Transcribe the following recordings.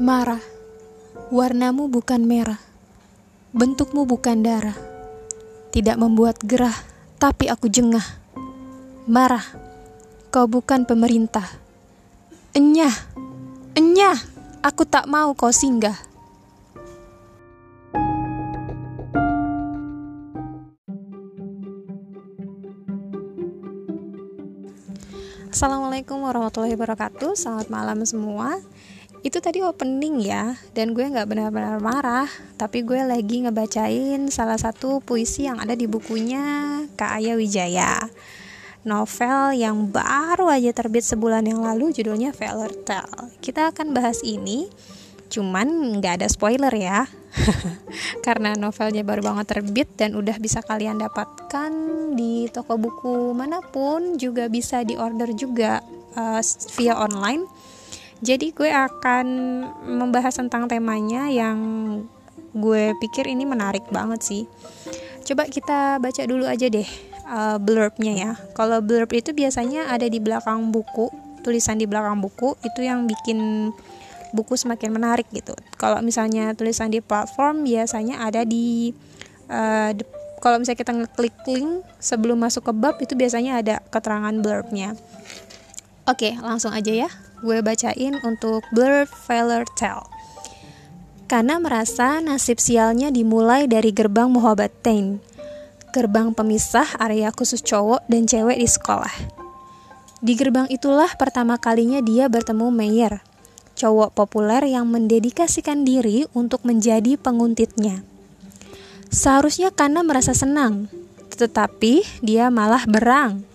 Marah, warnamu bukan merah, bentukmu bukan darah, tidak membuat gerah, tapi aku jengah. Marah, kau bukan pemerintah. Enyah, enyah, aku tak mau kau singgah. Assalamualaikum warahmatullahi wabarakatuh. Selamat malam semua itu tadi opening ya dan gue nggak benar-benar marah tapi gue lagi ngebacain salah satu puisi yang ada di bukunya Kak Aya Wijaya. Novel yang baru aja terbit sebulan yang lalu judulnya Feller Tale. Kita akan bahas ini cuman nggak ada spoiler ya karena novelnya baru banget terbit dan udah bisa kalian dapatkan di toko buku mana pun juga bisa diorder juga uh, via online jadi gue akan membahas tentang temanya yang gue pikir ini menarik banget sih. Coba kita baca dulu aja deh uh, blurbnya ya. Kalau blurb itu biasanya ada di belakang buku, tulisan di belakang buku itu yang bikin buku semakin menarik gitu. Kalau misalnya tulisan di platform biasanya ada di uh, kalau misalnya kita ngeklik link sebelum masuk ke bab itu biasanya ada keterangan blurbnya. Oke, langsung aja ya gue bacain untuk Blur Feller Tell. Karena merasa nasib sialnya dimulai dari gerbang Muhabbatain, gerbang pemisah area khusus cowok dan cewek di sekolah. Di gerbang itulah pertama kalinya dia bertemu Meyer, cowok populer yang mendedikasikan diri untuk menjadi penguntitnya. Seharusnya karena merasa senang, tetapi dia malah berang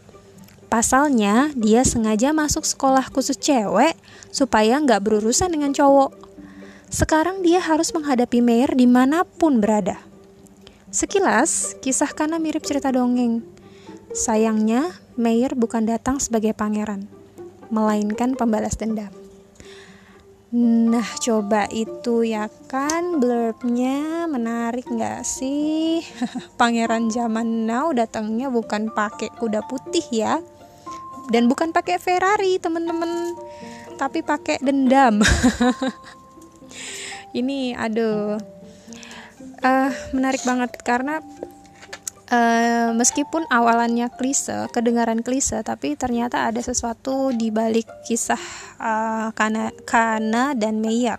Pasalnya, dia sengaja masuk sekolah khusus cewek supaya nggak berurusan dengan cowok. Sekarang dia harus menghadapi Mayer di mana pun berada. Sekilas, kisah Kana mirip cerita dongeng. Sayangnya, Mayer bukan datang sebagai pangeran, melainkan pembalas dendam. Nah, coba itu ya kan blurbnya menarik nggak sih? Pangeran zaman now datangnya bukan pakai kuda putih ya dan bukan pakai Ferrari temen-temen. Tapi pakai dendam. Ini aduh. Uh, menarik banget karena uh, meskipun awalannya klise kedengaran klise tapi ternyata ada sesuatu di balik kisah uh, Kana Kana dan Meyer.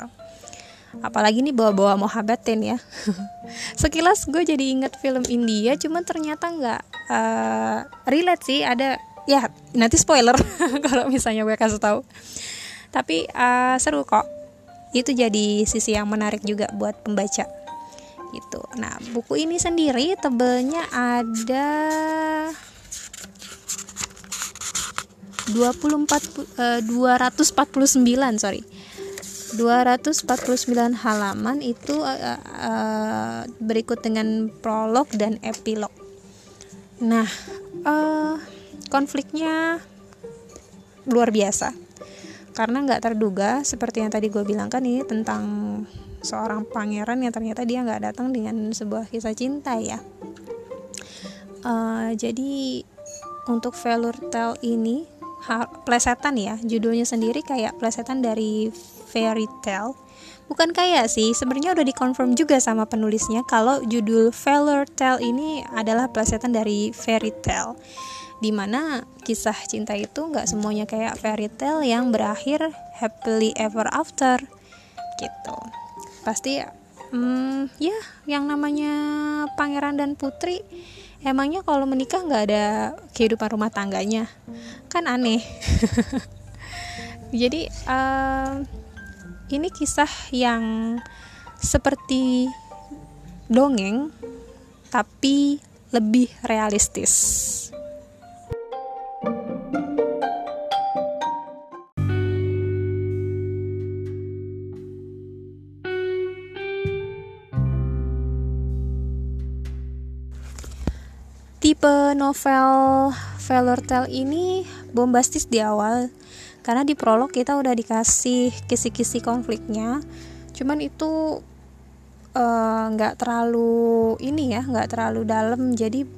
Apalagi nih bawa-bawa Mohabatin ya. Sekilas gue jadi inget film India cuman ternyata nggak uh, relate sih. Ada ya nanti spoiler kalau misalnya gue kasih tahu. Tapi uh, seru kok. Itu jadi sisi yang menarik juga buat pembaca. Gitu. Nah buku ini sendiri tebelnya ada 24 uh, 249 sorry. 249 halaman itu uh, uh, berikut dengan prolog dan epilog. Nah uh, konfliknya luar biasa. Karena nggak terduga seperti yang tadi gue bilang kan ini tentang seorang pangeran yang ternyata dia nggak datang dengan sebuah kisah cinta ya. Uh, jadi untuk Velour Tale ini plesetan ya judulnya sendiri kayak plesetan dari fairy tale. Bukan kayak sih sebenarnya udah dikonfirm juga sama penulisnya kalau judul Velour Tale ini adalah plesetan dari fairy tale di mana kisah cinta itu nggak semuanya kayak fairy tale yang berakhir happily ever after gitu. Pasti hmm, ya yang namanya pangeran dan putri emangnya kalau menikah nggak ada kehidupan rumah tangganya? Kan aneh. Jadi uh, ini kisah yang seperti dongeng tapi lebih realistis tipe novel Tale ini bombastis di awal. Karena di prolog kita udah dikasih kisi-kisi konfliknya. Cuman itu eh, nggak uh, terlalu ini ya nggak terlalu dalam. Jadi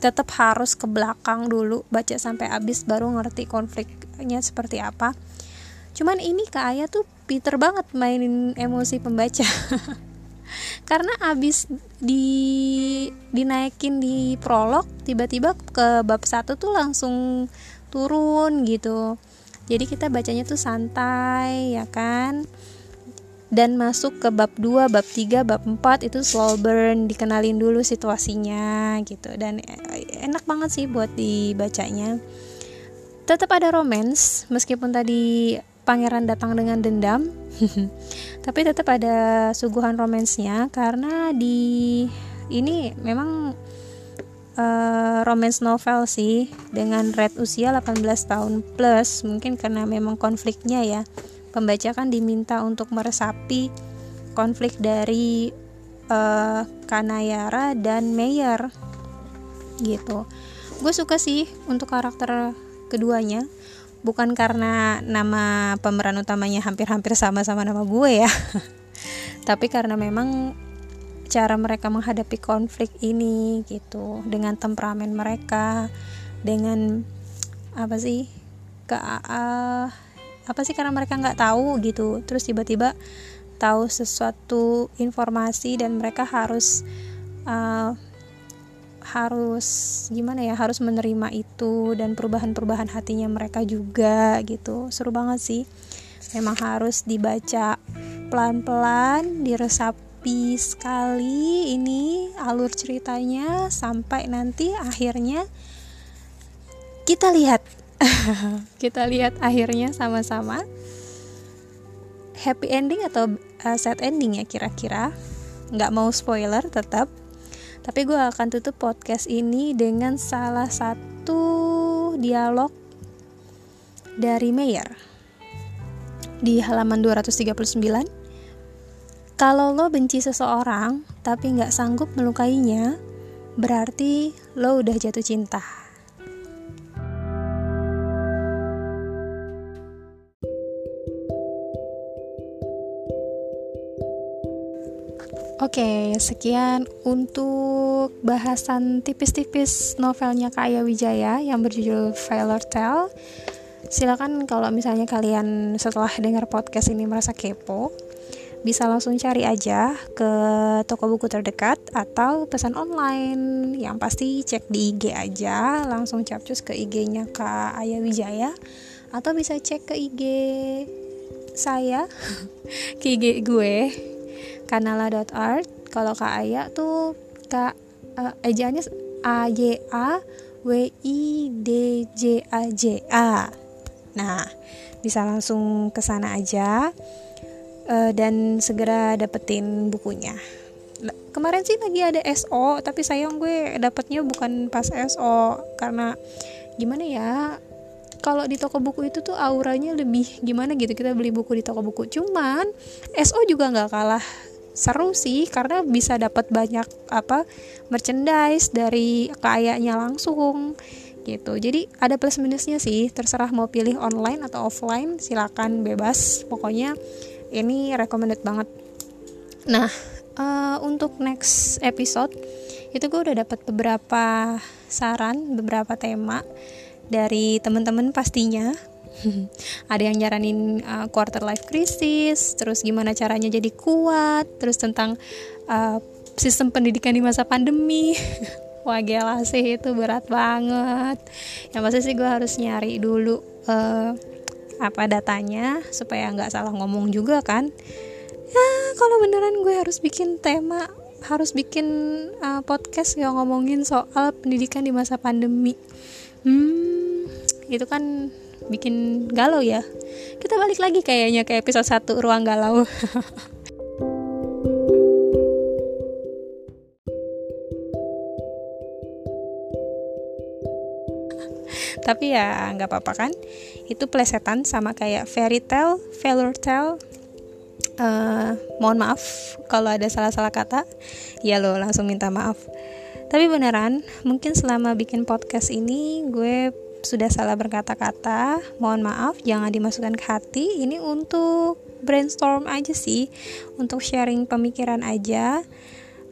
tetap harus ke belakang dulu baca sampai habis baru ngerti konfliknya seperti apa. Cuman ini Kak tuh Peter banget mainin emosi pembaca karena abis di dinaikin di prolog tiba-tiba ke bab satu tuh langsung turun gitu jadi kita bacanya tuh santai ya kan dan masuk ke bab 2, bab 3, bab 4 itu slow burn, dikenalin dulu situasinya gitu. Dan enak banget sih buat dibacanya. Tetap ada romance meskipun tadi pangeran datang dengan dendam. Tapi tetap ada suguhan romansnya karena di ini memang uh, romance novel sih dengan red usia 18 tahun plus mungkin karena memang konfliknya ya. Pembaca kan diminta untuk meresapi konflik dari uh, Kanayara dan Mayer gitu. Gue suka sih untuk karakter keduanya bukan karena nama pemeran utamanya hampir-hampir sama sama nama gue ya. Tapi karena memang cara mereka menghadapi konflik ini gitu dengan temperamen mereka dengan apa sih ke uh, apa sih karena mereka nggak tahu gitu. Terus tiba-tiba tahu sesuatu informasi dan mereka harus uh, harus gimana ya harus menerima itu dan perubahan-perubahan hatinya mereka juga gitu. Seru banget sih. Memang harus dibaca pelan-pelan diresapi sekali ini alur ceritanya sampai nanti akhirnya kita lihat. Kita lihat akhirnya sama-sama. Happy ending atau uh, sad ending ya kira-kira? Nggak mau spoiler tetap tapi gue akan tutup podcast ini dengan salah satu dialog dari Mayer di halaman 239 kalau lo benci seseorang tapi nggak sanggup melukainya berarti lo udah jatuh cinta Oke, sekian untuk bahasan tipis-tipis novelnya Kaya Wijaya yang berjudul Failure Tale. Silakan kalau misalnya kalian setelah dengar podcast ini merasa kepo, bisa langsung cari aja ke toko buku terdekat atau pesan online. Yang pasti cek di IG aja, langsung capcus ke IG-nya Kak Aya Wijaya atau bisa cek ke IG saya, ke IG gue kanala.art kalau Kak Aya tuh Kak uh, ejaannya A Y A W I D J A J A. Nah bisa langsung ke sana aja uh, dan segera dapetin bukunya. Kemarin sih lagi ada SO tapi sayang gue dapetnya bukan pas SO karena gimana ya kalau di toko buku itu tuh auranya lebih gimana gitu kita beli buku di toko buku. Cuman SO juga nggak kalah seru sih karena bisa dapat banyak apa merchandise dari kayaknya langsung gitu. Jadi ada plus minusnya sih terserah mau pilih online atau offline silakan bebas. Pokoknya ini recommended banget. Nah uh, untuk next episode itu gue udah dapat beberapa saran beberapa tema dari teman-teman pastinya ada yang nyaranin uh, quarter life crisis terus gimana caranya jadi kuat terus tentang uh, sistem pendidikan di masa pandemi. Wah gila sih itu berat banget. Yang pasti sih gue harus nyari dulu uh, apa datanya supaya nggak salah ngomong juga kan. Ya kalau beneran gue harus bikin tema harus bikin uh, podcast yang ngomongin soal pendidikan di masa pandemi. Hmm itu kan bikin galau ya. Kita balik lagi kayaknya ke episode 1 ruang galau. Tapi ya nggak apa-apa kan? Itu plesetan sama kayak fairy tale failure tale. Uh, mohon maaf kalau ada salah-salah kata. Ya lo langsung minta maaf. Tapi beneran mungkin selama bikin podcast ini gue sudah salah berkata-kata, mohon maaf, jangan dimasukkan ke hati. Ini untuk brainstorm aja sih, untuk sharing pemikiran aja.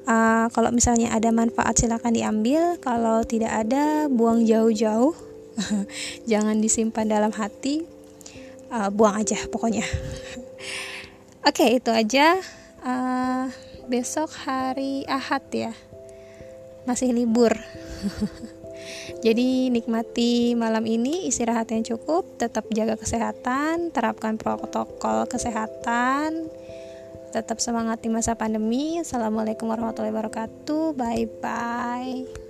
Uh, kalau misalnya ada manfaat silahkan diambil, kalau tidak ada buang jauh-jauh, jangan disimpan dalam hati. uh, buang aja pokoknya oke okay, itu aja uh, besok hari ahad ya masih libur Jadi nikmati malam ini istirahat yang cukup, tetap jaga kesehatan, terapkan protokol kesehatan, tetap semangat di masa pandemi. Assalamualaikum warahmatullahi wabarakatuh. Bye bye.